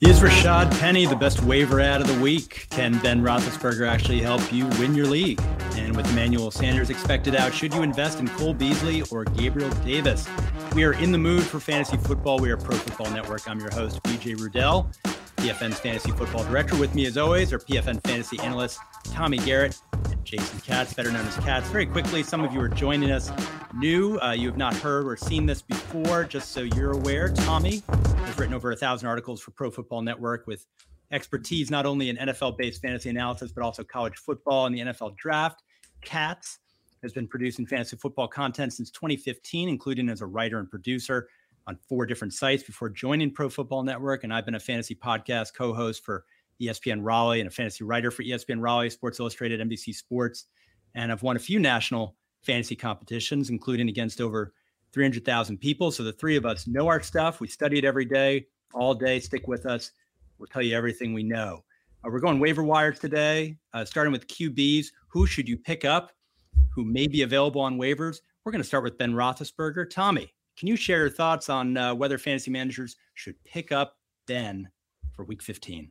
Is Rashaad Penny the best waiver ad of the week? Can Ben Roethlisberger actually help you win your league? And with Emmanuel Sanders expected out, should you invest in Cole Beasley or Gabriel Davis? We are in the mood for fantasy football. We are Pro Football Network. I'm your host, BJ Rudell, PFN's fantasy football director. With me, as always, are PFN fantasy analysts Tommy Garrett and Jason Katz, better known as Katz. Very quickly, some of you are joining us new. Uh, you have not heard or seen this before, just so you're aware. Tommy has written over a thousand articles for Pro Football Network with expertise not only in NFL based fantasy analysis, but also college football and the NFL draft. Katz has been producing fantasy football content since 2015, including as a writer and producer on four different sites before joining Pro Football Network. And I've been a fantasy podcast co host for ESPN Raleigh and a fantasy writer for ESPN Raleigh, Sports Illustrated, NBC Sports. And I've won a few national fantasy competitions, including against over 300,000 people. So the three of us know our stuff. We study it every day, all day. Stick with us. We'll tell you everything we know. Uh, we're going waiver wires today, uh, starting with QBs. Who should you pick up? Who may be available on waivers? We're going to start with Ben Roethlisberger. Tommy, can you share your thoughts on uh, whether fantasy managers should pick up Ben for Week 15?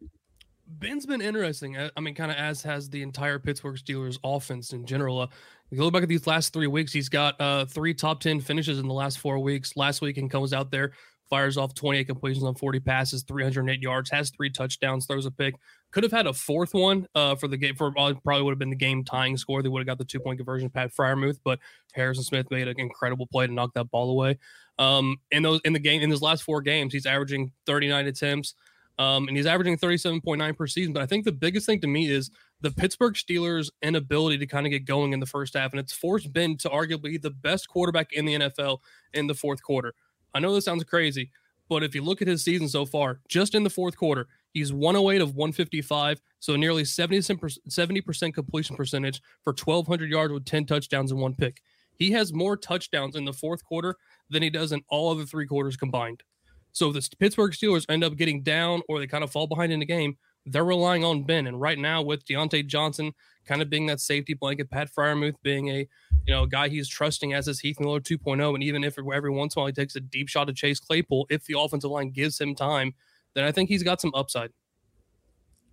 Ben's been interesting. I mean, kind of as has the entire Pittsburgh Steelers offense in general. Uh, you look back at these last three weeks, he's got uh, three top 10 finishes in the last four weeks. Last week, and comes out there, fires off 28 completions on 40 passes, 308 yards, has three touchdowns, throws a pick. Could have had a fourth one uh, for the game, for uh, probably would have been the game tying score. They would have got the two point conversion, Pat Freiermuth, but Harrison Smith made an incredible play to knock that ball away. Um, in those in the game in his last four games, he's averaging 39 attempts, um, and he's averaging 37.9 per season. But I think the biggest thing to me is the Pittsburgh Steelers' inability to kind of get going in the first half. And it's forced Ben to arguably the best quarterback in the NFL in the fourth quarter. I know this sounds crazy, but if you look at his season so far, just in the fourth quarter, he's 108 of 155, so nearly 70% completion percentage for 1,200 yards with 10 touchdowns and one pick. He has more touchdowns in the fourth quarter than he does in all other three quarters combined. So if the Pittsburgh Steelers end up getting down or they kind of fall behind in the game, they're relying on Ben. And right now, with Diontae Johnson kind of being that safety blanket, Pat Freiermuth being a you know guy he's trusting as his Heath Miller 2.0, and even if every once in a while he takes a deep shot to Chase Claypool, if the offensive line gives him time, then I think he's got some upside.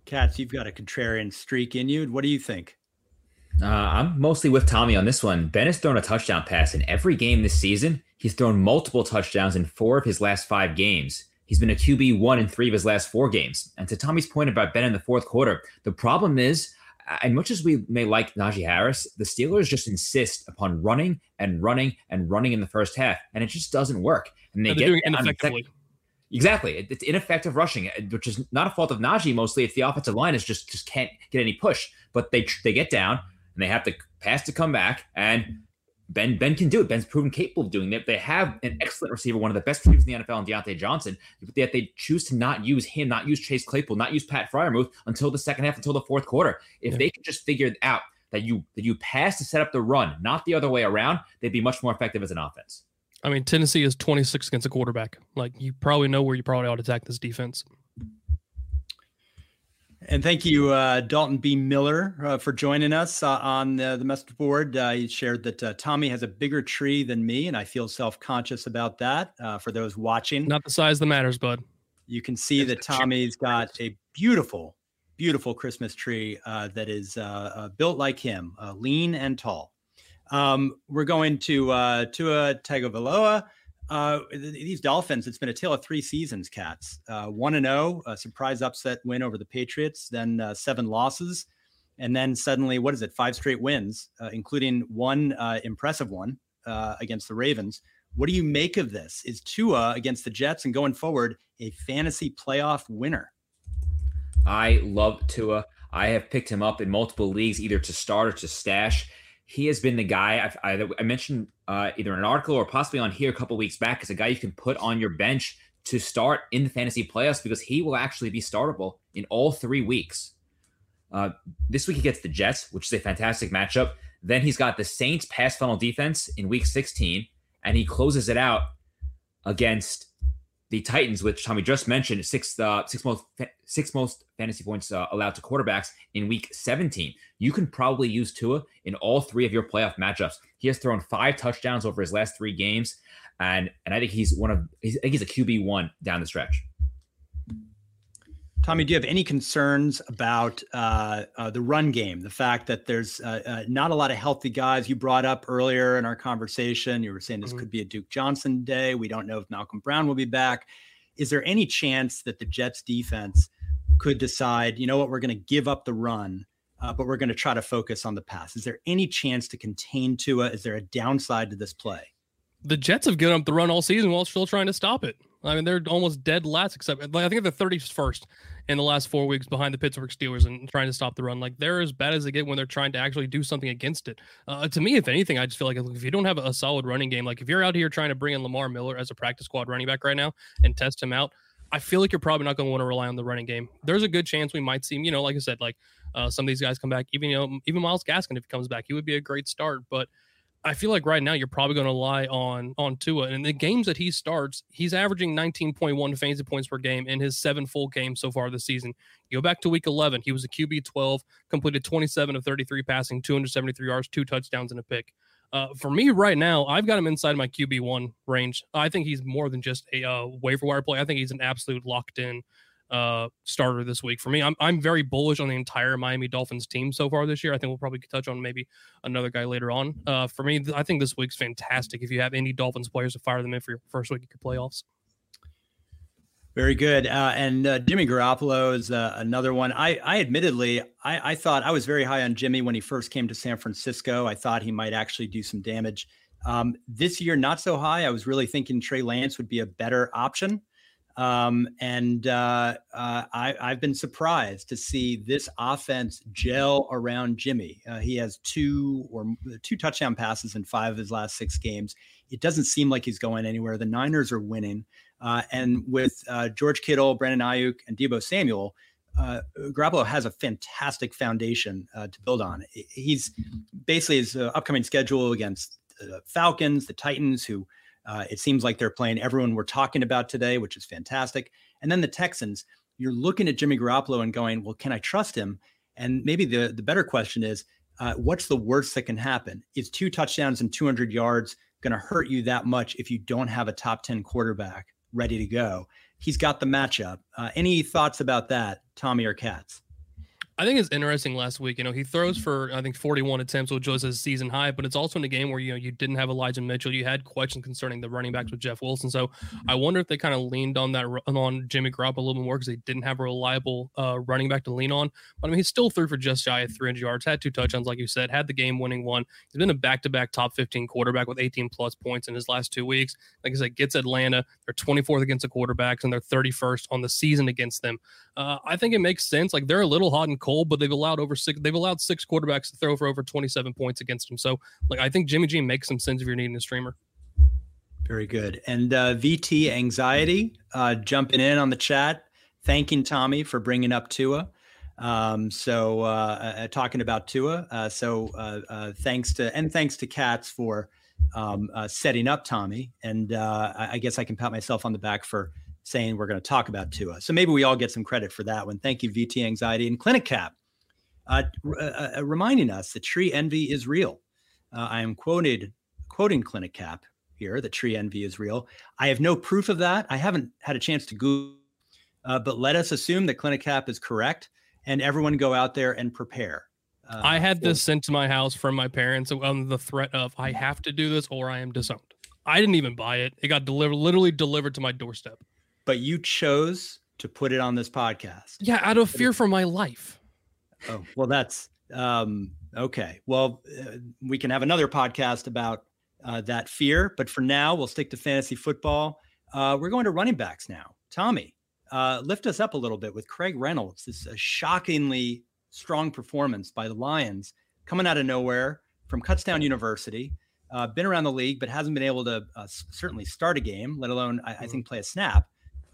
Katz, you've got a contrarian streak in you. What do you think? Uh, I'm mostly with Tommy on this one. Ben has thrown a touchdown pass in every game this season. He's thrown multiple touchdowns in four of his last five games. He's been a QB one in three of his last four games. And to Tommy's point about Ben in the fourth quarter, the problem is, as much as we may like Najee Harris, the Steelers just insist upon running and running and running in the first half, and it just doesn't work. And they get doing ineffectively. Exactly, it's ineffective rushing, eh, which is not a fault of Najee. Mostly, it's the offensive line is just just can't get any push. But they they get down and they have to pass to come back, and Ben Ben can do it. Ben's proven capable of doing it. They have an excellent receiver, one of the best receivers in the NFL, and Diontae Johnson. Yet they choose to not use him, not use Chase Claypool, not use Pat Freiermuth until the second half, until the fourth quarter. If yeah. they could just figure out that you that you pass to set up the run, not the other way around, they'd be much more effective as an offense. I mean, Tennessee is 26 against a quarterback. Like you probably know where you probably ought to attack this defense. And thank you, uh, Dalton B. Miller, uh, for joining us uh, on the, the message board. Uh, he shared that uh, Tommy has a bigger tree than me, and I feel self conscious about that. Uh, for those watching, not the size that matters, bud. You can see that Tommy's got a beautiful, beautiful Christmas tree that is built like him, lean and tall. Um, we're going to uh, Tua Tagovailoa. Uh, these Dolphins, it's been a tale of three seasons, Katz. Uh, 1 and 0, a surprise upset win over the Patriots, then uh, seven losses. And then suddenly, what is it? Five straight wins, uh, including one uh, impressive one uh, against the Ravens. What do you make of this? Is Tua against the Jets and going forward a fantasy playoff winner? I love Tua. I have picked him up in multiple leagues, either to start or to stash he has been the guy I, I, I mentioned uh, either in an article or possibly on here a couple weeks back as a guy you can put on your bench to start in the fantasy playoffs because he will actually be startable in all three weeks. Uh, this week he gets the Jets, which is a fantastic matchup. Then he's got the Saints pass funnel defense in week 16, and he closes it out against the Titans, which Tommy just mentioned, six uh, six most six most fantasy points uh, allowed to quarterbacks in Week 17. You can probably use Tua in all three of your playoff matchups. He has thrown five touchdowns over his last three games, and and I think he's one of he's, I think he's a QB one down the stretch. Tommy, do you have any concerns about uh, uh, the run game? The fact that there's uh, uh not a lot of healthy guys. You brought up earlier in our conversation, you were saying this mm-hmm. could be a Duke Johnson day. We don't know if Malcolm Brown will be back. Is there any chance that the Jets defense could decide, you know what, we're going to give up the run, uh, but we're going to try to focus on the pass? Is there any chance to contain Tua? Is there a downside to this play? The Jets have given up the run all season while still trying to stop it. I mean, they're almost dead last, except I think they're 31st in the last four weeks behind the Pittsburgh Steelers and trying to stop the run. Like they're as bad as they get when they're trying to actually do something against it. Uh, to me, if anything, I just feel like if you don't have a solid running game, like if you're out here trying to bring in Lamar Miller as a practice squad running back right now and test him out, I feel like you're probably not going to want to rely on the running game. There's a good chance we might see, him. you know, like I said, like uh, some of these guys come back. Even you know, even Myles Gaskin if he comes back, he would be a great start. But I feel like right now you're probably going to rely on on Tua. And in the games that he starts, he's averaging 19.1 fantasy points per game in his seven full games so far this season. You go back to week 11, he was a QB 12, completed 27 of 33 passing, 273 yards, two touchdowns, and a pick. Uh, for me right now, I've got him inside my QB one range. I think he's more than just a uh, waiver wire play. I think he's an absolute locked in uh, starter this week for me. I'm I'm very bullish on the entire Miami Dolphins team so far this year. I think we'll probably touch on maybe another guy later on. Uh, for me, I think this week's fantastic. If you have any Dolphins players to fire them in for your first week of your playoffs. Very good. Uh, and uh, Jimmy Garoppolo is uh, another one. I, I admittedly, I, I thought I was very high on Jimmy when he first came to San Francisco. I thought he might actually do some damage. Um, this year, not so high. I was really thinking Trey Lance would be a better option. Um, and uh, uh, I, have been surprised to see this offense gel around Jimmy. Uh, he has two or two touchdown passes in five of his last six games. It doesn't seem like he's going anywhere. The Niners are winning, uh, and with uh, George Kittle, Brandon Aiyuk, and Deebo Samuel. Uh, Garoppolo has a fantastic foundation uh, to build on. He's basically his upcoming schedule against the Falcons, the Titans, who uh, it seems like they're playing everyone we're talking about today, which is fantastic. And then the Texans, you're looking at Jimmy Garoppolo and going, well, can I trust him? And maybe the, the better question is, uh, what's the worst that can happen? Is two touchdowns and 200 yards going to hurt you that much if you don't have a top 10 quarterback ready to go? He's got the matchup. Uh, any thoughts about that, Tommy or Katz? I think it's interesting last week. You know, he throws mm-hmm. for I think 41 attempts, which was his season high, but it's also in a game where you know you didn't have Elijah Mitchell. You had questions concerning the running backs mm-hmm. with Jeff Wilson. So mm-hmm. I wonder if they kind of leaned on that on Jimmy Garoppolo a little bit more because they didn't have a reliable uh, running back to lean on. But I mean, he still threw for just shy of 300 yards, had two touchdowns, like you said, had the game winning one. He's been a back to back top 15 quarterback with 18 plus points in his last two weeks. Like I said, gets Atlanta. They're 24th against the quarterbacks and they're 31st on the season against them. Uh, I think it makes sense. Like they're a little hot and cold, but they've allowed over six. They've allowed six quarterbacks to throw for over 27 points against them. So, like, I think Jimmy G makes some sense if you're needing a streamer. Very good. And uh, VT Anxiety uh, jumping in on the chat, thanking Tommy for bringing up Tua. Um, so uh, uh talking about Tua. Uh, so uh, thanks to and thanks to Katz for um, setting up Tommy. And I guess I can pat myself on the back for saying we're going to talk about Tua. So maybe we all get some credit for that one. Thank you, VT Anxiety and Clinic Cap, uh, uh, uh, reminding us that tree envy is real. Uh, I am quoted quoting Clinic Cap here that tree envy is real. I have no proof of that. I haven't had a chance to Google, uh, but let us assume that Clinic Cap is correct, and everyone go out there and prepare. Uh, I had this sent to my house from my parents on the threat of I have to do this or I am disowned. I didn't even buy it. It got delivered, literally delivered to my doorstep but you chose to put it on this podcast. Yeah, out of fear for my life. Oh, well, that's um, okay. Well, uh, we can have another podcast about uh, that fear, but for now, we'll stick to fantasy football. Uh, we're going to running backs now. Tommy, uh, lift us up a little bit with Craig Reynolds. This is a shockingly strong performance by the Lions coming out of nowhere from Kutztown University. Uh, been around the league, but hasn't been able to uh, certainly start a game, let alone, I, I think, play a snap.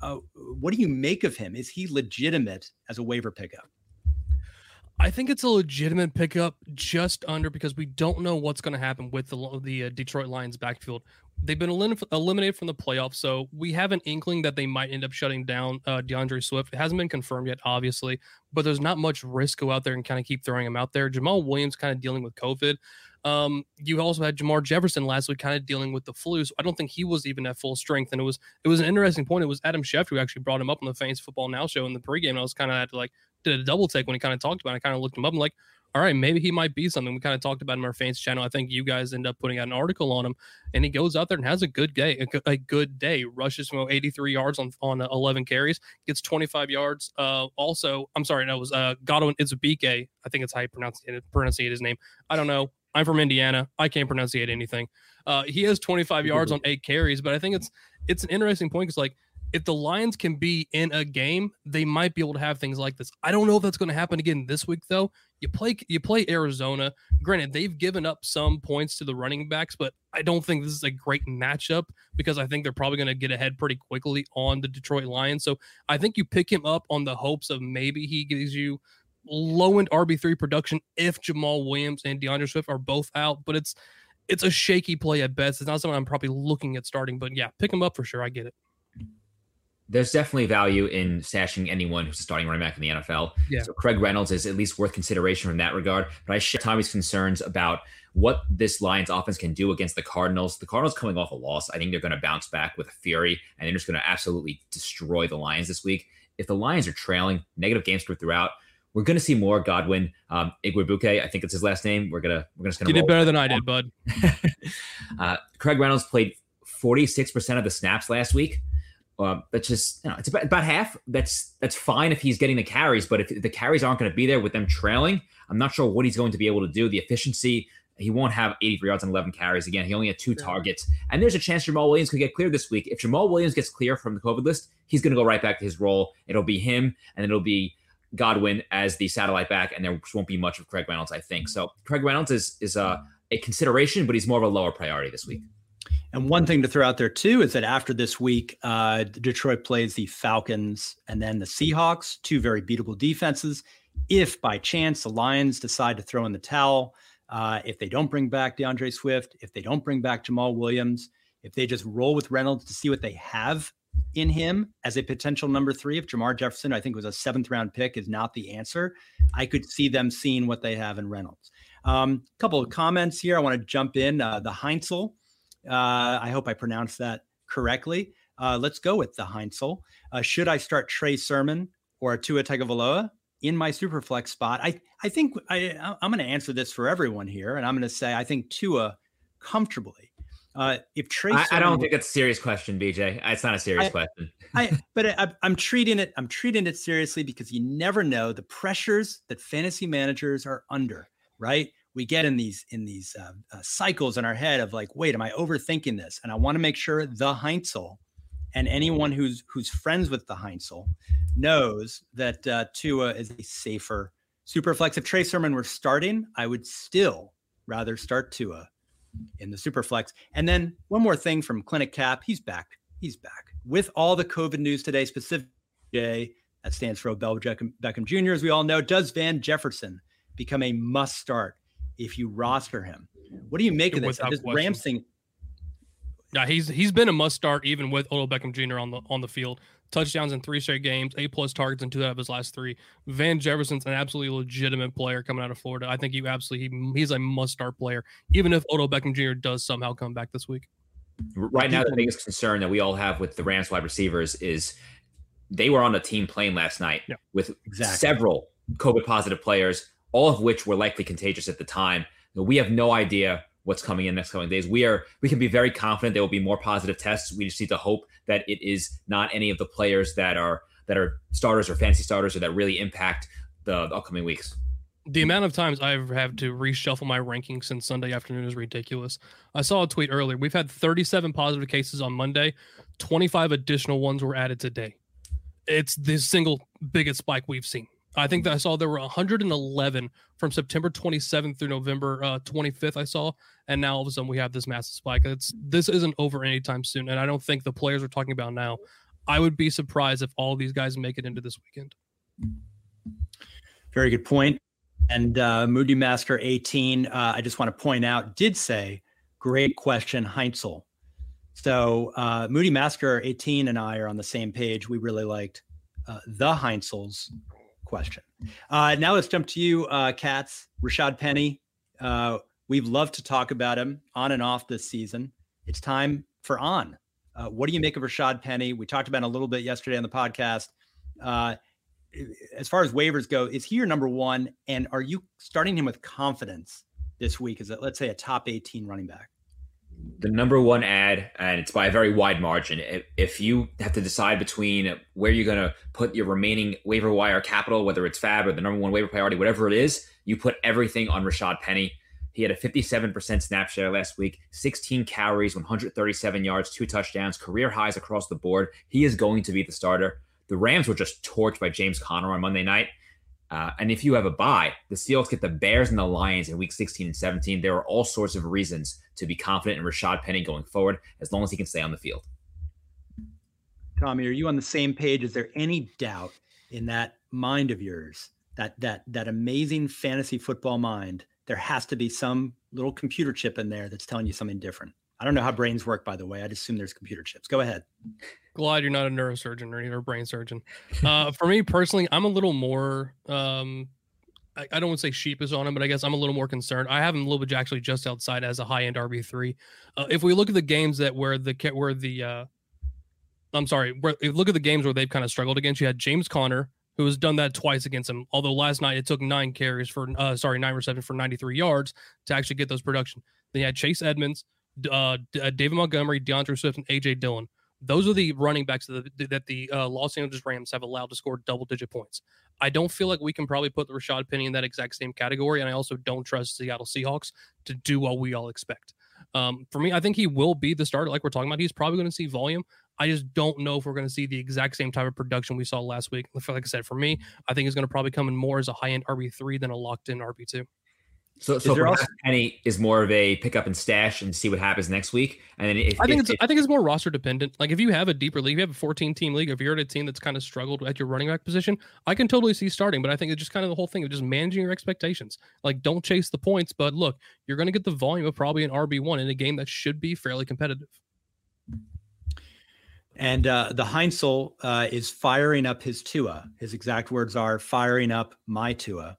Uh, what do you make of him? Is he legitimate as a waiver pickup? I think it's a legitimate pickup just under because we don't know what's going to happen with the the uh, Detroit Lions backfield. They've been elim- eliminated from the playoffs, so we have an inkling that they might end up shutting down uh, D'Andre Swift. It hasn't been confirmed yet, obviously, but there's not much risk go out there and kind of keep throwing him out there. Jamaal Williams kind of dealing with COVID. Um, you also had Jermar Jefferson last week, kind of dealing with the flu. So I don't think he was even at full strength. And it was it was an interesting point. It was Adam Schefter who actually brought him up on the Fantasy Football Now show in the pregame. And I was kind of had to like did a double take when he kind of talked about. it. I kind of looked him up and like, all right, maybe he might be something. We kind of talked about in our fans channel. I think you guys end up putting out an article on him, and he goes out there and has a good day. A, a good day. Rushes from 83 yards on on 11 carries, gets 25 yards. Uh, also, I'm sorry, no, it was uh, Godwin Ezebike. I think it's how you pronounce it, pronounce it his name. I don't know. I'm from Indiana. I can't pronunciate anything. Uh, he has 25 yards on eight carries, but I think it's it's an interesting point because like if the Lions can be in a game, they might be able to have things like this. I don't know if that's going to happen again this week though. You play you play Arizona. Granted, they've given up some points to the running backs, but I don't think this is a great matchup because I think they're probably going to get ahead pretty quickly on the Detroit Lions. So I think you pick him up on the hopes of maybe he gives you low end RB3 production if Jamaal Williams and D'Andre Swift are both out, but it's it's a shaky play at best. It's not something I'm probably looking at starting, but yeah, pick him up for sure. I get it. There's definitely value in stashing anyone who's starting running back in the NFL. Yeah. So Craig Reynolds is at least worth consideration from that regard. But I share Tommy's concerns about what this Lions offense can do against the Cardinals. The Cardinals coming off a loss. I think they're going to bounce back with a fury and they're just going to absolutely destroy the Lions this week. If the Lions are trailing, negative game script throughout, we're going to see more Godwin um, Igwebuike. I think it's his last name. We're gonna we're just gonna. You did better than I did, bud. uh, Craig Reynolds played 46 percent of the snaps last week. Uh, that's just you know, it's about, about half. That's that's fine if he's getting the carries, but if the carries aren't going to be there with them trailing, I'm not sure what he's going to be able to do. The efficiency, he won't have 83 yards and 11 carries again. He only had two yeah. targets, and there's a chance Jamaal Williams could get clear this week. If Jamaal Williams gets clear from the COVID list, he's going to go right back to his role. It'll be him, and it'll be Godwin as the satellite back, and there won't be much of Craig Reynolds, I think. So Craig Reynolds is is a, a consideration, but he's more of a lower priority this week. And one thing to throw out there too is that after this week, uh, Detroit plays the Falcons and then the Seahawks, two very beatable defenses. If by chance the Lions decide to throw in the towel, uh, if they don't bring back DeAndre Swift, if they don't bring back Jamaal Williams, if they just roll with Reynolds to see what they have in him as a potential number three. If Jermar Jefferson, I think was a seventh round pick, is not the answer, I could see them seeing what they have in Reynolds. A um, couple of comments here. I want to jump in. Uh, the Heinzel, uh, I hope I pronounced that correctly. Uh, let's go with the Heinzel. Uh, should I start Trey Sermon or Tua Tagovailoa in my superflex spot? I I think I I'm going to answer this for everyone here, and I'm going to say I think Tua comfortably uh, if Trey, I, I, don't think it's a serious question, BJ. It's not a serious I, question. I, but I, am treating it. I'm treating it seriously because you never know the pressures that fantasy managers are under. Right? We get in these in these uh, uh, cycles in our head of like, wait, am I overthinking this? And I want to make sure the Heinzel and anyone who's who's friends with the Heinzel knows that uh, Tua is a safer super flex. If Trey Sermon were starting, I would still rather start Tua in the Superflex. And then one more thing from Clinic Cap, he's back. He's back with all the COVID news today. Specifically, that stands for Odell Beckham, Beckham Jr. As we all know, does Van Jefferson become a must start if you roster him? What do you make of this? This Rams thing. Yeah, he's he's been a must start even with Odell Beckham Jr. on the on the field touchdowns in three straight games, eight plus targets in two out of his last three. Van Jefferson's an absolutely legitimate player coming out of Florida. I think you absolutely he, he's a must start player, even if Odell Beckham Jr. does somehow come back this week. Right now, the biggest concern that we all have with the Rams wide receivers is they were on a team plane last night yeah, with exactly. several COVID positive players, all of which were likely contagious at the time. We have no idea what's coming in next coming days. We are we can be very confident there will be more positive tests. We just need to hope that it is not any of the players that are that are starters or fantasy starters or that really impact the, the upcoming weeks. The amount of times I've had to reshuffle my rankings since Sunday afternoon is ridiculous. I saw a tweet earlier. We've had 37 positive cases on Monday. 25 additional ones were added today. It's the single biggest spike we've seen. I think that I saw there were 111 from September 27th through November uh, 25th. I saw, and now all of a sudden we have this massive spike. It's this isn't over anytime soon, and I don't think the players we're talking about now. I would be surprised if all these guys make it into this weekend. Very good point. And uh, Moody Master 18, uh, I just want to point out, did say, great question, Heinzel. So uh, Moody Master 18 and I are on the same page. We really liked uh, the Heinzel's question. Uh, now let's jump to you, uh, Katz. Rashaad Penny. Uh, we've loved to talk about him on and off this season. It's time for on. Uh, what do you make of Rashaad Penny? We talked about a little bit yesterday on the podcast. Uh, as far as waivers go, is he your number one? And are you starting him with confidence this week? Is it, let's say, a top 18 running back? The number one ad, and it's by a very wide margin. If, you have to decide between where you're going to put your remaining waiver wire capital, whether it's Fab or the number one waiver priority, whatever it is, you put everything on Rashaad Penny. He had a 57% snap share last week, 16 carries, 137 yards, two touchdowns, career highs across the board. He is going to be the starter. The Rams were just torched by James Conner on Monday night. Uh, and if you have a bye, the Seahawks get the Bears and the Lions in week 16 and 17. There are all sorts of reasons to be confident in Rashaad Penny going forward as long as he can stay on the field. Tommy, are you on the same page? Is there any doubt in that mind of yours, that that that amazing fantasy football mind? There has to be some little computer chip in there that's telling you something different. I don't know how brains work, by the way. I just assume there's computer chips. Go ahead glad you're not a neurosurgeon or either a brain surgeon. Uh, for me personally, I'm a little more. Um, I, I don't want to say sheepish on him, but I guess I'm a little more concerned. I have him a little bit actually just outside as a high end RB three. Uh, if we look at the games that where the where the uh, I'm sorry, where, look at the games where they've kind of struggled against. You had James Conner, who has done that twice against him. Although last night it took nine carries for, uh, sorry, nine receptions for 93 yards to actually get those production. Then you had Chase Edmonds, uh, uh David Montgomery, D'Andre Swift, and AJ Dillon. Those are the running backs that the, that the uh, Los Angeles Rams have allowed to score double digit points. I don't feel like we can probably put the Rashaad Penny in that exact same category, and I also don't trust Seattle Seahawks to do what we all expect. Um, for me, I think he will be the starter, like we're talking about. He's probably going to see volume. I just don't know if we're going to see the exact same type of production we saw last week. Like I said, for me, I think he's going to probably come in more as a high end RB three than a locked in RB two. So, so for also, Penny is more of a pick up and stash and see what happens next week. And then if, I think if, it's if, I think it's more roster dependent. Like if you have a deeper league, you have a 14 team league. If you're at a team that's kind of struggled at your running back position, I can totally see starting. But I think it's just kind of the whole thing of just managing your expectations. Like don't chase the points, but look, you're going to get the volume of probably an RB one in a game that should be fairly competitive. And uh, the Heinzel uh, is firing up his Tua. His exact words are firing up my Tua.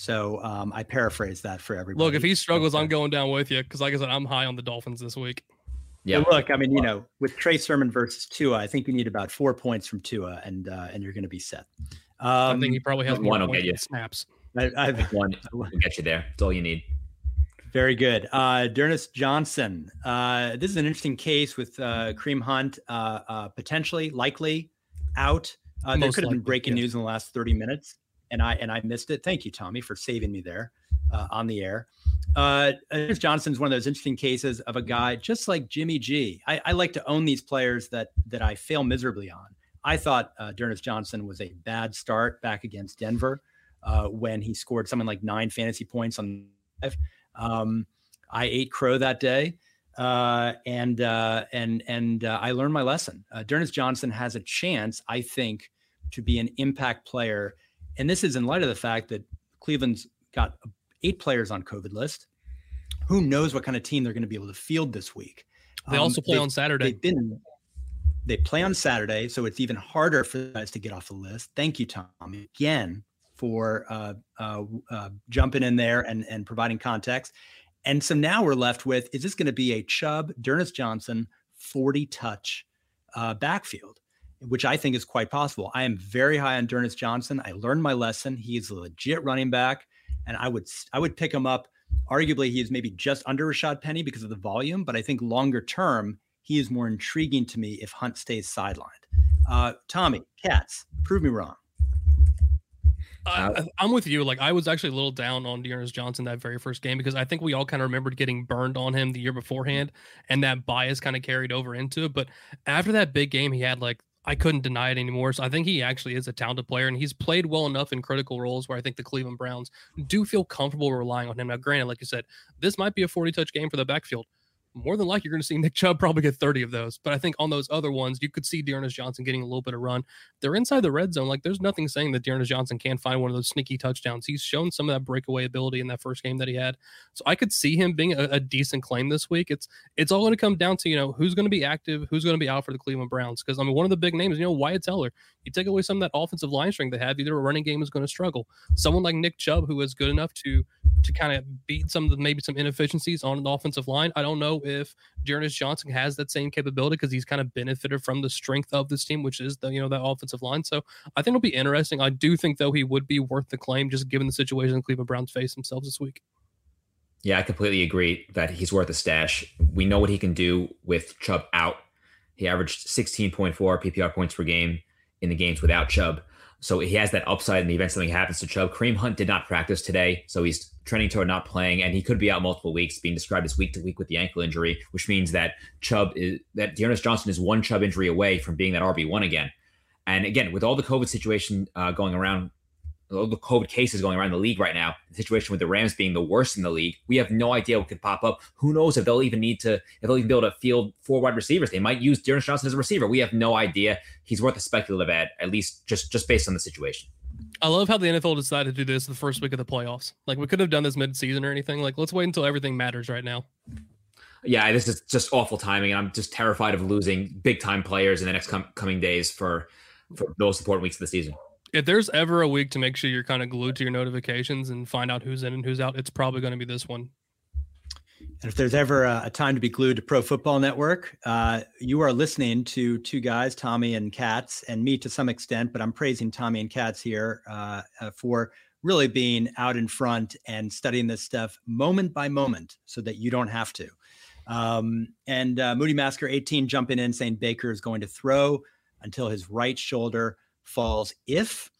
So um, I paraphrase that for everybody. Look, if he struggles, I'm going down with you because, like I said, I'm high on the Dolphins this week. Yeah. look, I mean, you know, with Trey Sermon versus Tua, I think you need about four points from Tua, and uh, and you're going to be set. Um, I think he um, probably has one will get you snaps. I, I've, one will get you there. That's all you need. Very good. Uh, D'Ernest Johnson. Uh, this is an interesting case with uh, Kareem Hunt uh, uh, potentially, likely out. Uh, there could have been breaking news in the last 30 minutes and I and I missed it. Thank you, Tommy, for saving me there uh, on the air. Uh, Johnson's one of those interesting cases of a guy just like Jimmy G. I, I like to own these players that that I fail miserably on. I thought uh, D'Ernest Johnson was a bad start back against Denver uh, when he scored something like nine fantasy points on. Um, I ate crow that day, uh, and uh, and and uh, I learned my lesson. Uh, D'Ernest Johnson has a chance, I think, to be an impact player and this is in light of the fact that Cleveland's got eight players on COVID list. Who knows what kind of team they're going to be able to field this week? They um, also play on Saturday. Been they play on Saturday, so it's even harder for guys to get off the list. Thank you, Tom, again for uh, uh, uh, jumping in there and and providing context. And so now we're left with: is this going to be a Chubb, D'Ernest Johnson, forty touch uh, backfield? Which I think is quite possible. I am very high on D'Ernest Johnson. I learned my lesson. He is a legit running back, and I would I would pick him up. Arguably, he is maybe just under Rashaad Penny because of the volume, but I think longer term he is more intriguing to me if Hunt stays sidelined. Uh, Tommy Katz, prove me wrong. Uh, I'm with you. Like I was actually a little down on D'Ernest Johnson that very first game because I think we all kind of remembered getting burned on him the year beforehand, and that bias kind of carried over into it. But after that big game, he had like I couldn't deny it anymore. So I think he actually is a talented player, and he's played well enough in critical roles where I think the Cleveland Browns do feel comfortable relying on him. Now, granted, like you said, this might be a 40 touch game for the backfield, more than likely you're going to see Nick Chubb probably get 30 of those. But I think on those other ones, you could see D'Ernest Johnson getting a little bit of run. They're inside the red zone. Like there's nothing saying that D'Ernest Johnson can't find one of those sneaky touchdowns. He's shown some of that breakaway ability in that first game that he had. So I could see him being a, a decent claim this week. It's it's all going to come down to, you know, who's going to be active, who's going to be out for the Cleveland Browns. Because I mean, one of the big names, you know, Wyatt Teller. You take away some of that offensive line strength they have, either a running game is going to struggle. Someone like Nick Chubb, who is good enough to to kind of beat some of the maybe some inefficiencies on an offensive line. I don't know if D'Ernest Johnson has that same capability because he's kind of benefited from the strength of this team, which is the you know that offensive line. So I think it'll be interesting. I do think though he would be worth the claim just given the situation Cleveland Browns face themselves this week. Yeah, I completely agree that he's worth a stash. We know what he can do with Chubb out. He averaged 16.4 PPR points per game in the games without Chubb. So he has that upside in the event something happens to Chubb. Kareem Hunt did not practice today, so he's trending toward not playing, and he could be out multiple weeks, being described as week to week with the ankle injury, which means that Chubb is that D'Ernest Johnson is one Chubb injury away from being that RB one again. And again, with all the COVID situation uh, going around the COVID cases going around the league right now, the situation with the Rams being the worst in the league, we have no idea what could pop up. Who knows if they'll even need to, if they'll even be able to field four wide receivers. They might use D'Ernest Johnson as a receiver. We have no idea. He's worth a speculative ad, at least just just based on the situation. I love how the NFL decided to do this the first week of the playoffs. Like we could have done this mid-season or anything. Like let's wait until everything matters right now. Yeah, this is just awful timing, and I'm just terrified of losing big time players in the next com- coming days for for those important weeks of the season if there's ever a week to make sure you're kind of glued to your notifications and find out who's in and who's out, it's probably going to be this one. And if there's ever a, time to be glued to Pro Football Network, uh, you are listening to two guys, Tommy and Katz, and me to some extent, but I'm praising Tommy and Katz here uh, uh, for really being out in front and studying this stuff moment by moment so that you don't have to. Um, and uh, Moody Masker 18 jumping in saying Baker is going to throw until his right shoulder falls if,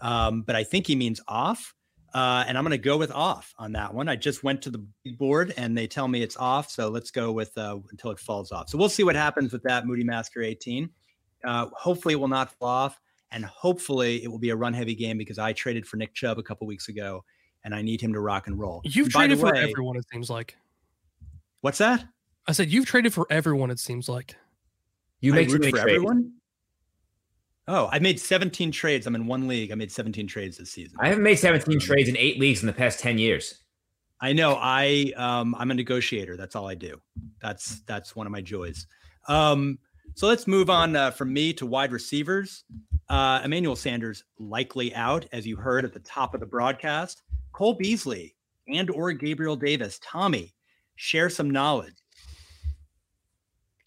um, but I think he means off. Uh, and I'm going to go with off on that one. I just went to the board and they tell me it's off. So let's go with uh, until it falls off. So we'll see what happens with that Moody Masker 18. Uh, hopefully it will not fall off. And hopefully it will be a run heavy game because I traded for Nick Chubb a couple weeks ago and I need him to rock and roll. You've and traded way, for everyone, it seems like. What's that? I said you've traded for everyone, it seems like. You make for trades. everyone? Oh, I made 17 trades. I'm in one league. I made 17 trades this season. I haven't made 17 trades in eight leagues in the past 10 years. I know. I um, I'm a negotiator. That's all I do. That's that's one of my joys. Um, so let's move on uh, from me to wide receivers. Uh, Emmanuel Sanders likely out, as you heard at the top of the broadcast. Cole Beasley and or Gabriel Davis. Tommy, share some knowledge.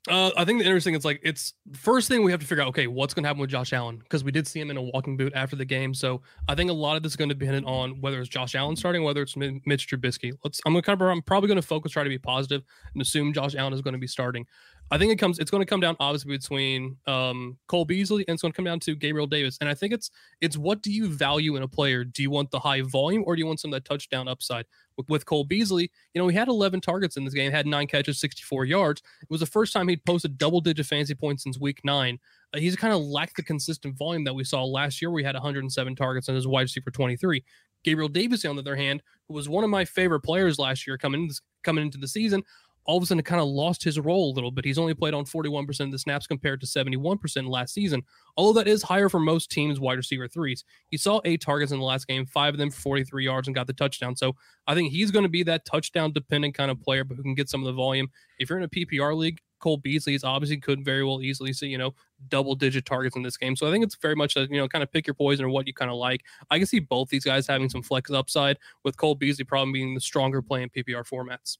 Uh, I think the interesting is like it's first thing we have to figure out. Okay, what's going to happen with Josh Allen because we did see him in a walking boot after the game. So I think a lot of this is going to depend on whether it's Josh Allen starting, whether it's Mitch Trubisky. Let's. I'm to kind of. I'm probably going to focus, try to be positive, and assume Josh Allen is going to be starting. I think it comes. It's going to come down obviously between um, Cole Beasley and it's going to come down to Gabriel Davis. And I think it's it's what do you value in a player? Do you want the high volume or do you want some of that touchdown upside? With, with Cole Beasley, you know he had 11 targets in this game, had nine catches, 64 yards. It was the first time he'd posted double digit fantasy points since week nine. Uh, he's kind of lacked the consistent volume that we saw last year, We had 107 targets and his wide receiver 23. Gabriel Davis, on the other hand, who was one of my favorite players last year coming coming into the season, all of a sudden kind of lost his role a little bit. He's only played on 41% of the snaps compared to 71% last season. Although that is higher for most teams' wide receiver threes. He saw eight targets in the last game, five of them for 43 yards and got the touchdown. So I think he's going to be that touchdown dependent kind of player, but who can get some of the volume. If you're in a PPR league, Cole Beasley is obviously could very well easily see, you know, double digit targets in this game. So I think it's very much a, you know, kind of pick your poison or what you kind of like. I can see both these guys having some flex upside with Cole Beasley probably being the stronger play in PPR formats.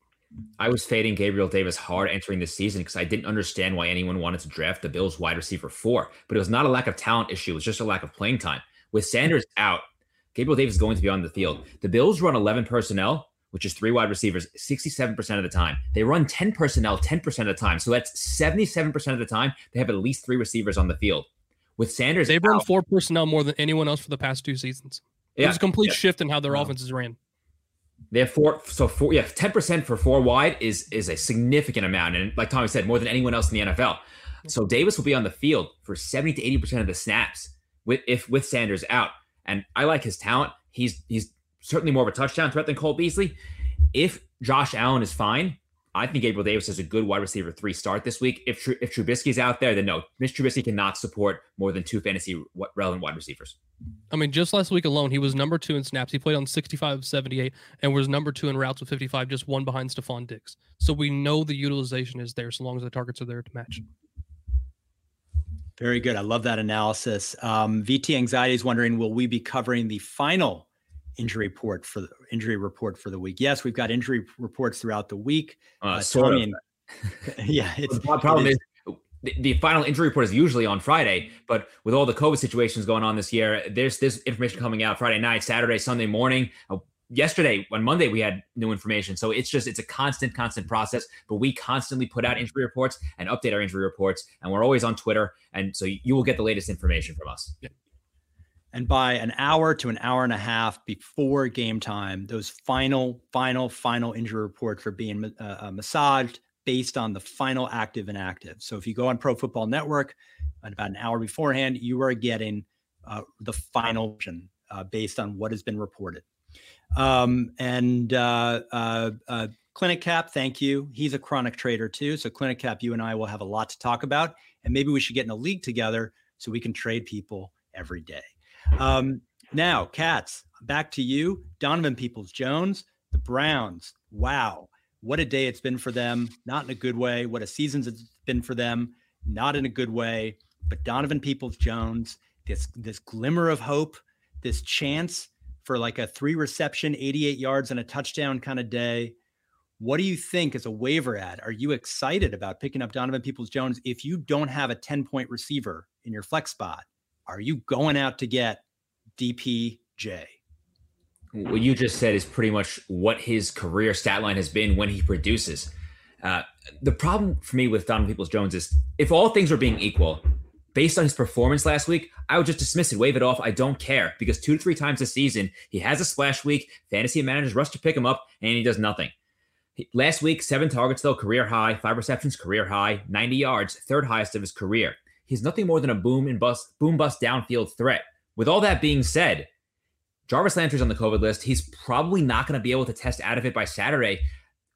I was fading Gabriel Davis hard entering the season because I didn't understand why anyone wanted to draft the Bills wide receiver four. But it was not a lack of talent issue; it was just a lack of playing time. With Sanders out, Gabriel Davis is going to be on the field. The Bills run 11 personnel, which is three wide receivers, 67% of the time. They run 10 personnel 10% of the time. So that's 77% of the time they have at least three receivers on the field. With Sanders, they've run four personnel more than anyone else for the past two seasons. Yeah, was a complete yeah. shift in how their wow. offenses ran. They have four, so four, yeah, ten percent for four wide is is a significant amount, and like Tommy said, more than anyone else in the NFL. So Davis will be on the field for seventy to eighty percent of the snaps with if with Sanders out, and I like his talent. He's he's certainly more of a touchdown threat than Cole Beasley. If Josh Allen is fine, I think Gabriel Davis is a good wide receiver three start this week. If if Trubisky's out there, then no, Mitch Trubisky cannot support more than two fantasy relevant wide receivers. I mean, just last week alone, he was number two in snaps. He played on 65 of 78 and was number two in routes with 55, just one behind Stefon Diggs. So we know the utilization is there so long as the targets are there to match. Very good. I love that analysis. Um, VT Anxiety is wondering, will we be covering the final injury report for the injury report for the week? Yes, we've got injury reports throughout the week. Uh, uh, sort of. And, yeah, it's the problem it is, is the, the final injury report is usually on Friday, but with all the COVID situations going on this year, there's this information coming out Friday night, Saturday, Sunday morning. Uh, yesterday on Monday we had new information. So it's just it's a constant, constant process. But we constantly put out injury reports and update our injury reports, and we're always on Twitter, and so you will get the latest information from us. And by an hour to an hour and a half before game time, those final, final, final injury reports are being uh, uh, massaged based on the final active and active. So if you go on Pro Football Network, about an hour beforehand, you are getting uh, the final version uh, based on what has been reported. Um, and uh, uh, Clinic Cap, thank you. He's a chronic trader too. So Clinic Cap, you and I will have a lot to talk about, and maybe we should get in a league together so we can trade people every day. Um, now, Katz, back to you. Donovan Peoples Jones, the Browns. Wow, what a day it's been for them. Not in a good way. What a season it's been for them. Not in a good way. But Donovan Peoples Jones, this this glimmer of hope, this chance for like a three reception, 88 yards and a touchdown kind of day. What do you think as a waiver ad? Are you excited about picking up Donovan Peoples Jones if you don't have a 10 point receiver in your flex spot? Are you going out to get DPJ? What you just said is pretty much what his career stat line has been when he produces. Uh, the problem for me with Donovan Peoples Jones is if all things are being equal, based on his performance last week, I would just dismiss it, wave it off. I don't care because two to three times this season, he has a splash week. Fantasy managers rush to pick him up, and he does nothing. Last week, seven targets, though, career high, five receptions, career high, 90 yards, third highest of his career. He's nothing more than a boom and bust, boom bust downfield threat. With all that being said, Jarvis Landry's on the COVID list. He's probably not going to be able to test out of it by Saturday.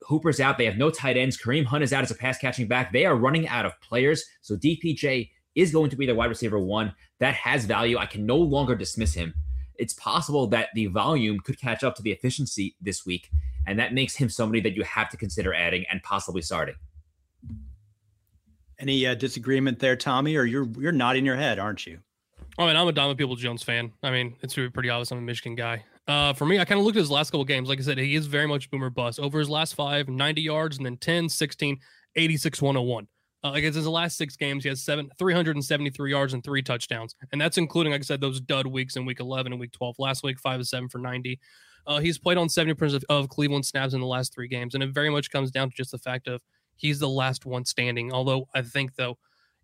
Hooper's out. They have no tight ends. Kareem Hunt is out as a pass catching back. They are running out of players. So DPJ is going to be the wide receiver one. That has value. I can no longer dismiss him. It's possible that the volume could catch up to the efficiency this week, and that makes him somebody that you have to consider adding and possibly starting. Any uh, disagreement there, Tommy? Or you're you're nodding your head, aren't you? I mean, I'm a Donovan Peoples Jones fan. I mean, it's pretty obvious. I'm a Michigan guy. Uh, for me, I kind of looked at his last couple games. Like I said, he is very much boomer bust. Over his last five, 90 yards, and then 10, 16, 86, 101. Uh, it's his last six games, he has seven, 373 yards and three touchdowns, and that's including, like I said, those dud weeks in week 11 and week 12. Last week, five of seven for 90. Uh, he's played on 70% of, of Cleveland snaps in the last three games, and it very much comes down to just the fact of he's the last one standing. Although I think though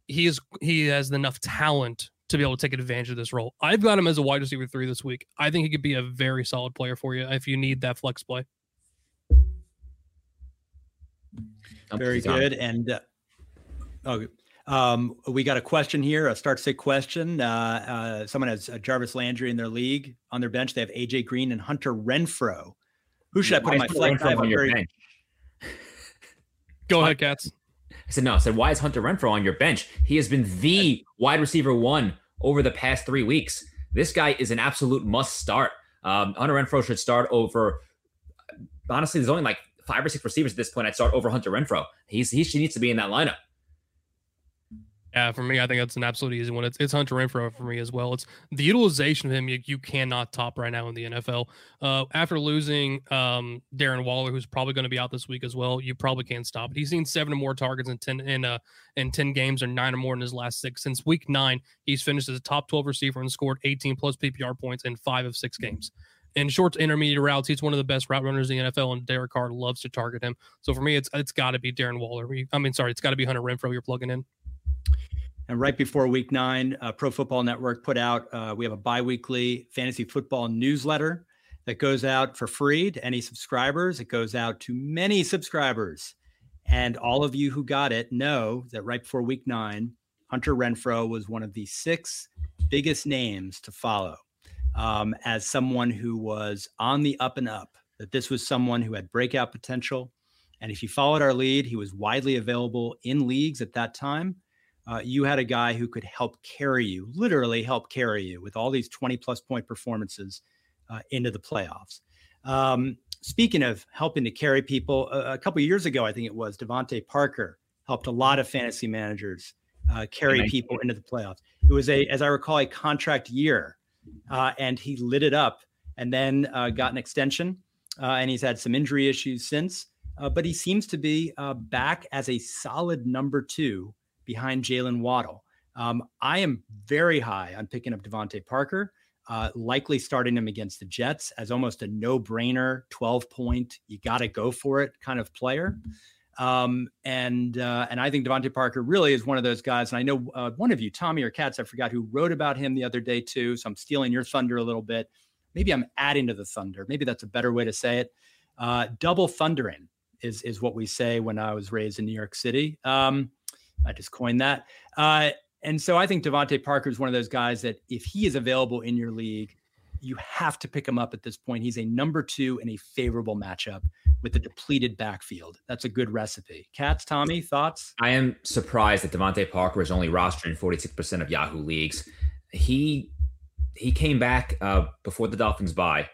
he is he has enough talent to be able to take advantage of this role. I've got him as a wide receiver three this week. I think he could be a very solid player for you if you need that flex play. Very good. And uh, Oh, um, we got a question here, a start sit question. Uh, uh, someone has uh, Jarvis Landry in their league on their bench. They have AJ Green and Hunter Renfrow. Who should I put on my flex? on your very... Go ahead, Katz. I said no. I said why is Hunter Renfrow on your bench? He has been the wide receiver one over the past three weeks. This guy is an absolute must start. Um, Hunter Renfrow should start over. Honestly, there's only like five or six receivers at this point. I'd start over Hunter Renfrow. He's he needs to be in that lineup. Yeah, for me, I think that's an absolute easy one. It's, it's Hunter Renfrow for me as well. It's the utilization of him you, you cannot top right now in the NFL. Uh, after losing um, Darren Waller, who's probably going to be out this week as well, you probably can't stop it. He's seen seven or more targets in ten in uh in ten games or nine or more in his last six. Since week nine, he's finished as a top twelve receiver and scored 18 plus PPR points in five of six games. In short to intermediate routes, he's one of the best route runners in the NFL, and Derek Carr loves to target him. So for me, it's it's got to be Darren Waller. I mean, sorry, it's got to be Hunter Renfrow. You're plugging in. And right before week nine, uh, Pro Football Network put out, uh, we have a bi weekly fantasy football newsletter that goes out for free to any subscribers. It goes out to many subscribers. And all of you who got it know that right before week nine, Hunter Renfrow was one of the six biggest names to follow um, as someone who was on the up and up, that this was someone who had breakout potential And if you followed our lead, he was widely available in leagues at that time. Uh, you had a guy who could help carry you, literally help carry you with all these 20 plus point performances uh, into the playoffs. Um, speaking of helping to carry people, a, a couple years ago, I think it was DeVante Parker helped a lot of fantasy managers uh, carry people into the playoffs. It was a, as I recall, a contract year, uh, and he lit it up, and then uh, got an extension, uh, and he's had some injury issues since. Uh, but he seems to be uh, back as a solid number two behind Jaylen Waddle. Um, I am very high on picking up DeVante Parker, uh, likely starting him against the Jets as almost a no-brainer, 12 point, you got to go for it kind of player. Um, and uh, and I think DeVante Parker really is one of those guys. And I know uh, one of you, Tommy or Katz, I forgot who wrote about him the other day too. So I'm stealing your thunder a little bit. Maybe I'm adding to the thunder. Maybe that's a better way to say it. Uh, double thundering is is what we say when I was raised in New York City. Um, I just coined that. Uh, and so I think DeVante Parker is one of those guys that if he is available in your league, you have to pick him up at this point. He's a number two in a favorable matchup with the depleted backfield. That's a good recipe. Katz, Tommy, thoughts? I am surprised that DeVante Parker is only rostered in 46% of Yahoo leagues. He he came back uh, before the Dolphins bye,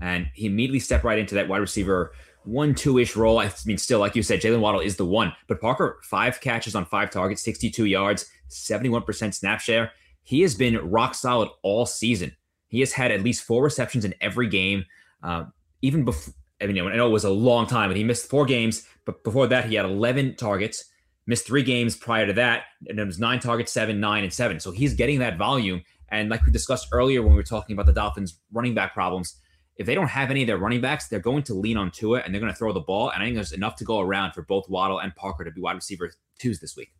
and he immediately stepped right into that wide receiver one two ish role. I mean, still, like you said, Jaylen Waddle is the one, but Parker five catches on five targets, 62 yards, 71% snap share. He has been rock solid all season. He has had at least four receptions in every game. Uh, even before, I mean, I know it was a long time, but he missed four games. But before that, he had 11 targets, missed three games prior to that, and it was nine targets, seven, nine, and seven. So he's getting that volume. And like we discussed earlier when we were talking about the Dolphins' running back problems, if they don't have any of their running backs, they're going to lean on Tua and they're going to throw the ball. And I think there's enough to go around for both Waddle and Parker to be wide receiver twos this week.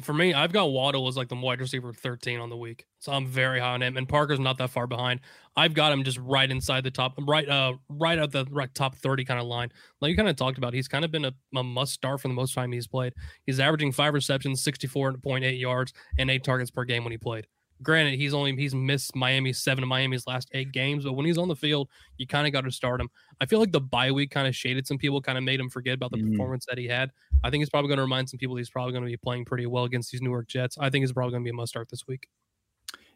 For me, I've got Waddle as like the wide receiver 13 on the week. So I'm very high on him. And Parker's not that far behind. I've got him just right inside the top, right uh right at the right top 30 kind of line. Like you kind of talked about, he's kind of been a, a must start for the most time he's played. He's averaging five receptions, 64.8 yards, and eight targets per game when he played granted, he's only he's missed Miami seven of Miami's last eight games, but when he's on the field, you kind of got to start him. I feel like the bye week kind of shaded some people, kind of made him forget about the mm performance that he had. I think he's probably going to remind some people he's probably going to be playing pretty well against these New York Jets. I think he's probably going to be a must start this week.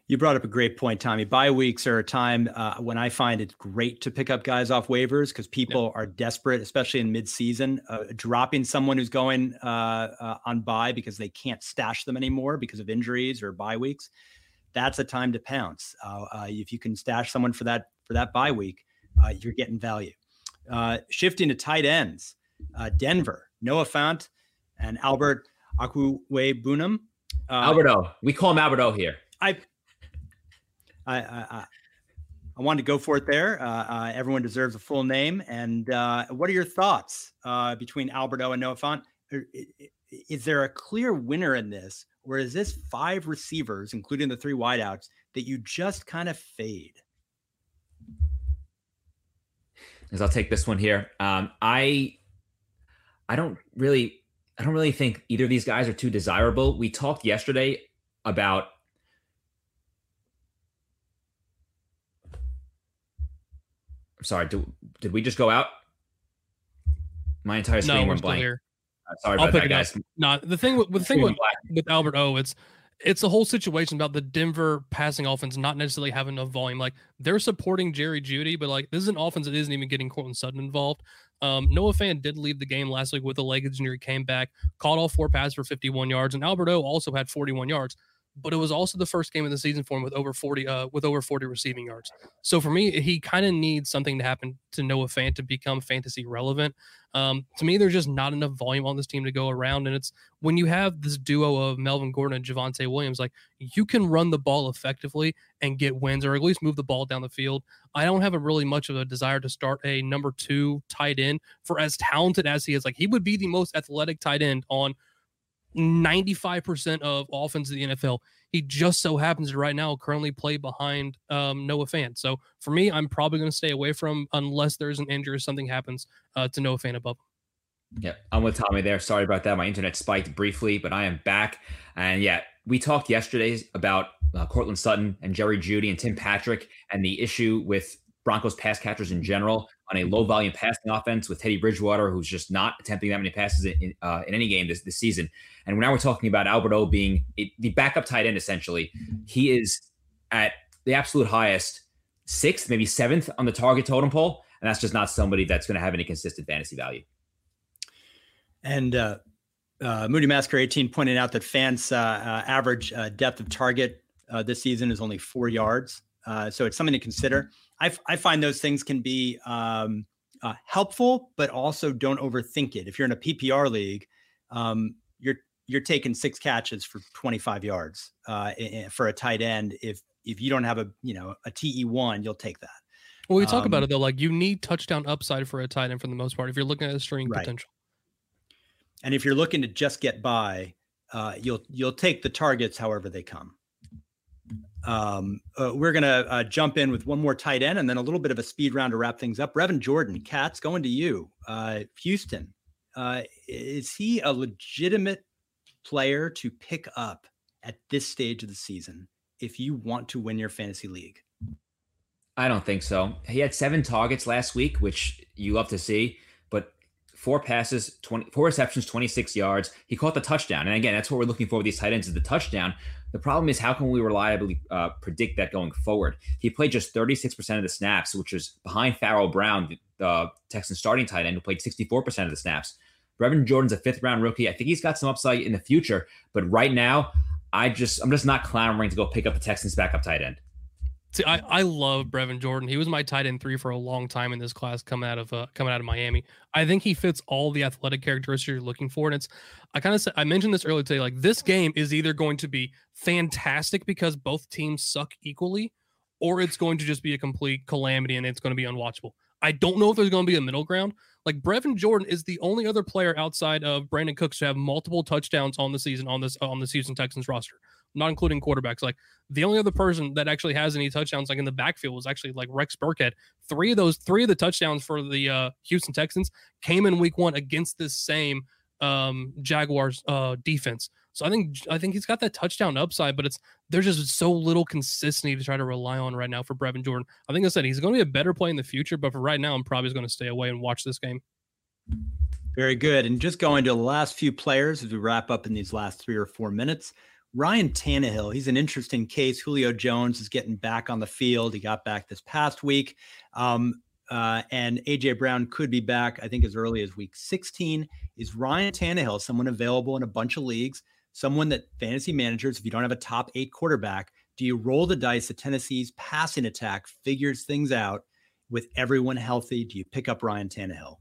You brought up a great point, Tommy. Bye weeks are a time uh, when I find it great to pick up guys off waivers because people are desperate, especially in midseason. Uh, dropping someone who's going uh, uh on bye because they can't stash them anymore because of injuries or bye weeks that's a time to pounce. Uh, uh, if you can stash someone for that for that bye week, uh, you're getting value. Uh, shifting to tight ends, uh, Denver, Noah Fant and Albert Okwuegbunam. Uh, Alberto, we call him Alberto here. I, I, I, I wanted to go for it there. everyone deserves a full name. And what are your thoughts between Alberto and Noah Fant? Is there a clear winner in this, or is this five receivers, including the three wideouts, that you just kind of fade? As I'll take this one here. Um, I I don't really I don't really think either of these guys are too desirable. We talked yesterday about I'm sorry, do, did we just go out? My entire screen no, went blank. Here. Uh, sorry I'll pick that, it guys. Up. No, the thing with the thing with, with Albert O, it's it's a whole situation about the Denver passing offense not necessarily having enough volume. Like they're supporting Jerry Jeudy, but like this is an offense that isn't even getting Courtland Sutton involved. Um, Noah Fant did leave the game last week with a leg injury, came back, caught all four passes for 51 yards, and Alberto also had 41 yards but it was also the first game of the season for him with over 40 uh with over 40 receiving yards. So for me, he kind of needs something to happen to Noah Fant to become fantasy relevant. Um, to me, there's just not enough volume on this team to go around. And it's when you have this duo of Melvin Gordon and Javonte Williams, like you can run the ball effectively and get wins or at least move the ball down the field. I don't have a really much of a desire to start a number two tight end for as talented as he is. Like he would be the most athletic tight end on 95% of offense of the NFL. He just so happens to right now currently play behind um, Noah Fant. So for me, I'm probably going to stay away from unless there's an injury or something happens uh, to Noah Fant above. Yeah, I'm with Tommy there. Sorry about that. My internet spiked briefly, but I am back. And yeah, we talked yesterday about uh, Courtland Sutton and Jerry Jeudy and Tim Patrick and the issue with Broncos pass catchers in general on a low volume passing offense with Teddy Bridgewater, who's just not attempting that many passes in, uh, in any game this, this season. And now we're talking about Alberto being a, the backup tight end, essentially. He is at the absolute highest, sixth, maybe seventh on the target totem pole. And that's just not somebody that's going to have any consistent fantasy value. And uh, uh, Moody Masker 18 pointed out that Fant's uh, uh average uh, depth of target this season is only four yards. so it's something to consider. I, f- I find those things can be um, helpful, but also don't overthink it. If you're in a PPR league, um, you're you're taking six catches for 25 yards for a tight end. If if you don't have a you know a TE one, you'll take that. Well, we talk um, about it though, like you need touchdown upside for a tight end for the most part. If you're looking at a string right. potential, and if you're looking to just get by, uh, you'll you'll take the targets however they come. Um, uh, we're gonna uh, jump in with one more tight end and then a little bit of a speed round to wrap things up. Brevin Jordan, Katz, going to you. Uh, Houston, uh, is he a legitimate player to pick up at this stage of the season if you want to win your fantasy league? I don't think so. He had seven targets last week, which you love to see four passes, 20, four receptions, 26 yards. He caught the touchdown. And again, that's what we're looking for with these tight ends is the touchdown. The problem is how can we reliably uh, predict that going forward? He played just 36% of the snaps, which is behind Pharaoh Brown, the Texans starting tight end, who played 64% of the snaps. Brevin Jordan's a fifth round rookie. I think he's got some upside in the future, but right now, I just I'm just not clamoring to go pick up the Texans backup tight end. See, I, I love Brevin Jordan. He was my tight end three for a long time in this class coming out of uh, coming out of Miami. I think he fits all the athletic characteristics you're looking for. And it's I kind of said I mentioned this earlier today. Like this game is either going to be fantastic because both teams suck equally, or it's going to just be a complete calamity and it's going to be unwatchable. I don't know if there's going to be a middle ground. Like Brevin Jordan is the only other player outside of Brandin Cooks to have multiple touchdowns on the season on this on the season Texans roster not including quarterbacks. Like the only other person that actually has any touchdowns, like in the backfield, was actually like Rex Burkhead. Three of those, three of the touchdowns for the uh, Houston Texans came in Week One against this same um, Jaguars uh, defense. So I think I think he's got that touchdown upside, but it's there's just so little consistency to try to rely on right now for Brevin Jordan. I think I said he's going to be a better play in the future, but for right now, I'm probably going to stay away and watch this game. Very good. And just going to the last few players as we wrap up in these last three or four minutes. Ryan Tannehill, he's an interesting case. Julio Jones is getting back on the field. He got back this past week. Um, uh, and AJ Brown could be back, I think, as early as week 16. Is Ryan Tannehill someone available in a bunch of leagues? Someone that fantasy managers, if you don't have a top eight quarterback, do you roll the dice that Tennessee's passing attack figures things out with everyone healthy? Do you pick up Ryan Tannehill?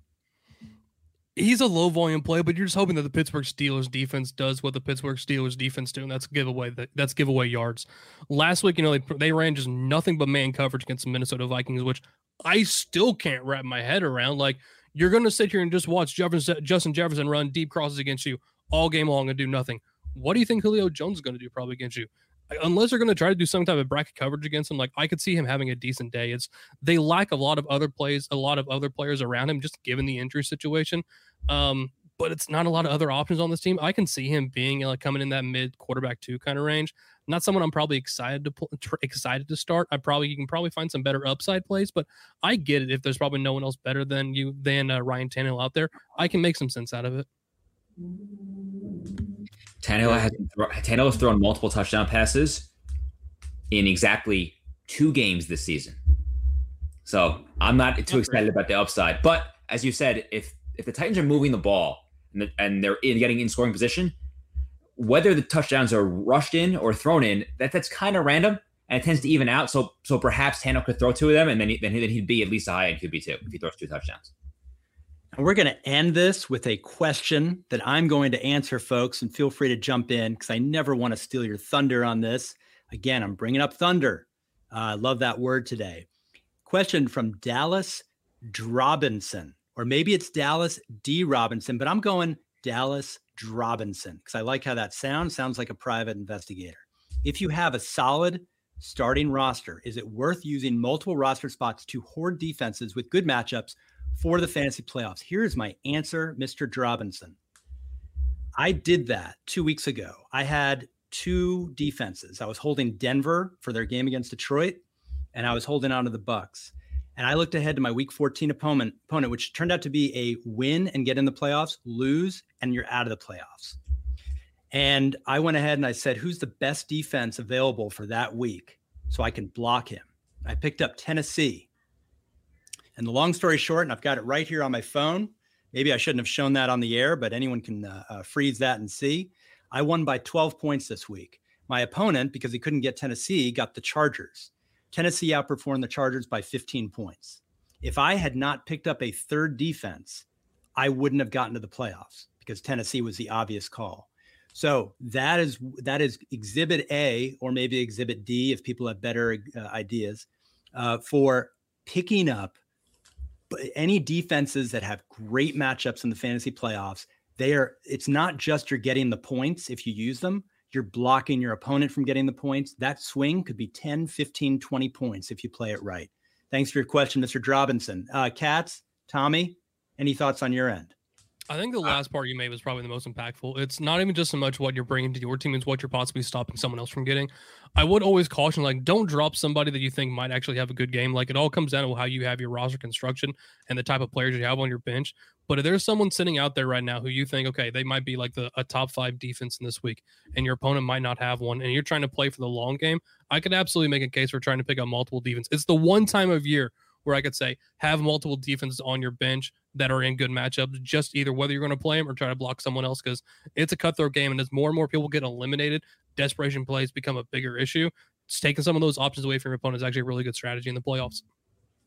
He's a low volume play, but you're just hoping that the Pittsburgh Steelers defense does what the Pittsburgh Steelers defense do, and that's giveaway that's giveaway yards. Last week, you know, they, they ran just nothing but man coverage against the Minnesota Vikings, which I still can't wrap my head around. Like you're going to sit here and just watch Justin Jefferson run deep crosses against you all game long and do nothing. What do you think Julio Jones is going to do probably against you? Unless they're going to try to do some type of bracket coverage against him, like I could see him having a decent day. It's they lack a lot of other plays, a lot of other players around him, just given the injury situation. Um, but it's not a lot of other options on this team. I can see him being like coming in that mid quarterback two kind of range. Not someone I'm probably excited to pl- excited to start. I probably you can probably find some better upside plays, but I get it if there's probably no one else better than you than uh, Ryan Tannehill out there. I can make some sense out of it. Tannehill has Tannehill has thrown multiple touchdown passes in exactly two games this season. So I'm not too excited about the upside. But as you said, if if the Titans are moving the ball and, the, and they're in, getting in scoring position, whether the touchdowns are rushed in or thrown in, that that's kind of random and it tends to even out. So so perhaps Tannehill could throw two of them, and then he, then he'd be at least a high end QB two if he throws two touchdowns. And we're going to end this with a question that I'm going to answer, folks, and feel free to jump in because I never want to steal your thunder on this. Again, I'm bringing up thunder. Uh, I love that word today. Question from Dallas Drobinson, or maybe it's Dallas D. Robinson, but I'm going Dallas Drobinson because I like how that sounds. Sounds like a private investigator. If you have a solid starting roster, is it worth using multiple roster spots to hoard defenses with good matchups? For the fantasy playoffs. Here's my answer, Mr. Drobinson. I did that two weeks ago. I had two defenses. I was holding Denver for their game against Detroit, and I was holding on to the Bucs. And I looked ahead to my week 14 opponent, opponent, which turned out to be a win and get in the playoffs, lose, and you're out of the playoffs. And I went ahead and I said, who's the best defense available for that week so I can block him? I picked up Tennessee. And the long story short, and I've got it right here on my phone. Maybe I shouldn't have shown that on the air, but anyone can uh, uh, freeze that and see. I won by 12 points this week. My opponent, because he couldn't get Tennessee, got the Chargers. Tennessee outperformed the Chargers by 15 points. If I had not picked up a third defense, I wouldn't have gotten to the playoffs because Tennessee was the obvious call. So that is that is Exhibit A, or maybe Exhibit D, if people have better uh, ideas, uh, for picking up any defenses that have great matchups in the fantasy playoffs. They are. It's not just you're getting the points if you use them you're blocking your opponent from getting the points. That swing could be 10, 15, 20 points if you play it right. Thanks for your question, Mr. Drobinson. Uh, Katz, Tommy, any thoughts on your end? I think the uh, last part you made was probably the most impactful. It's not even just so much what you're bringing to your team; it's what you're possibly stopping someone else from getting. I would always caution, like, don't drop somebody that you think might actually have a good game. Like, it all comes down to how you have your roster construction and the type of players you have on your bench. But if there's someone sitting out there right now who you think, okay, they might be like the a top five defense in this week, and your opponent might not have one, and you're trying to play for the long game, I could absolutely make a case for trying to pick up multiple defense. It's the one time of year where I could say have multiple defenses on your bench that are in good matchups, just either whether you're going to play them or try to block someone else because it's a cutthroat game. And as more and more people get eliminated, desperation plays become a bigger issue. It's taking some of those options away from your opponent is actually a really good strategy in the playoffs.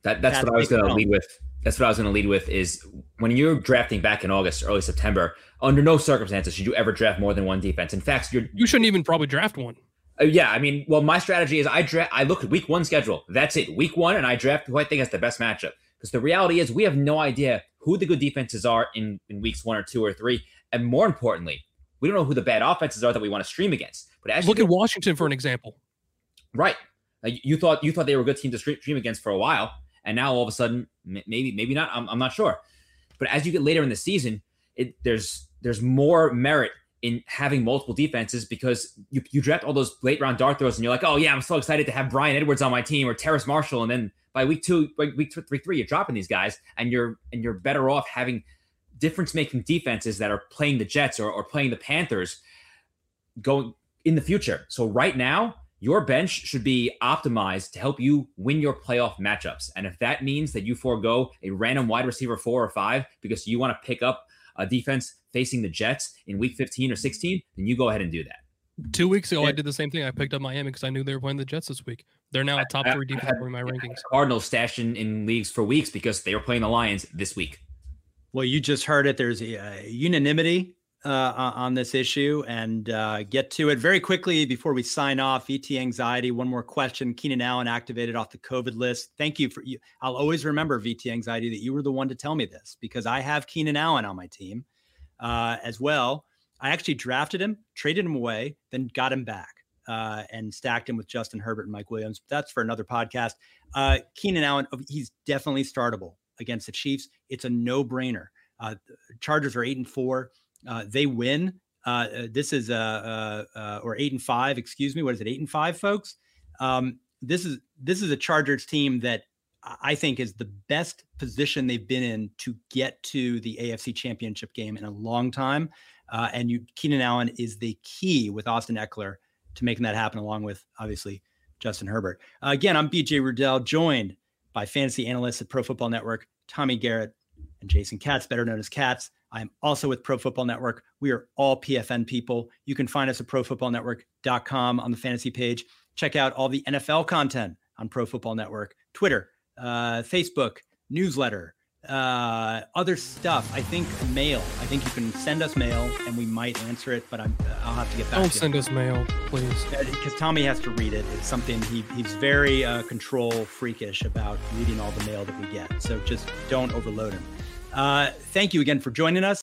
That, that's, that's what I was going to lead with. That's what I was going to lead with is when you're drafting back in August, early September, under no circumstances should you ever draft more than one defense. In fact, you're, you shouldn't even probably draft one. Uh, yeah, I mean, well, my strategy is I draft. I look at week one schedule. That's it, week one, and I draft who I think has the best matchup. Because the reality is, we have no idea who the good defenses are in, in weeks one or two or three, and more importantly, we don't know who the bad offenses are that we want to stream against. But as look at Washington for an example, right? Like you thought you thought they were a good team to stream against for a while, and now all of a sudden, maybe maybe not. I'm, I'm not sure. But as you get later in the season, it, there's there's more merit in having multiple defenses because you, you draft all those late round dart throws and you're like, oh yeah, I'm so excited to have Bryan Edwards on my team or Terrace Marshall, and then by week two, by week two, three, three, you're dropping these guys, and you're and you're better off having difference making defenses that are playing the Jets or, or playing the Panthers going in the future. So right now, your bench should be optimized to help you win your playoff matchups. And if that means that you forego a random wide receiver four or five because you want to pick up a defense facing the Jets in week 15 or 16, then you go ahead and do that. Two weeks ago, yeah. I did the same thing. I picked up Miami because I knew they were playing the Jets this week. They're now a top three defense in my rankings. Cardinals stashed in, in leagues for weeks because they were playing the Lions this week. Well, you just heard it. There's a, uh, unanimity uh, on this issue and uh, get to it very quickly before we sign off. VT anxiety. One more question. Keenan Allen activated off the COVID list. Thank you for you. I'll always remember VT anxiety that you were the one to tell me this because I have Keenan Allen on my team uh, as well. I actually drafted him, traded him away, then got him back uh, and stacked him with Justin Herbert and Mike Williams. That's for another podcast. Uh, Keenan Allen, oh, he's definitely startable against the Chiefs. It's a no brainer. Uh, Chargers are eight and four. Uh, they win. Uh, uh this is uh, uh, or eight and five. Excuse me. What is it? Eight and five, folks. Um, this is this is a Chargers team that I think is the best position they've been in to get to the AFC Championship game in a long time. Uh, and you, Keenan Allen is the key with Austin Ekeler to making that happen, along with obviously Justin Herbert. Uh, again, I'm BJ Rudell, joined by fantasy analysts at Pro Football Network, Tommy Garrett and Jason Katz, better known as Katz. I'm also with Pro Football Network. We are all PFN people. You can find us at profootballnetwork.com on the fantasy page. Check out all the NFL content on Pro Football Network, Twitter, uh, Facebook, newsletter, uh, other stuff. I think mail. I think you can send us mail and we might answer it, but I'm, I'll have to get back. Don't send us mail, please. Because Tommy has to read it. It's something he, he's very uh, control freakish about reading all the mail that we get. So just don't overload him. Uh, thank you again for joining us.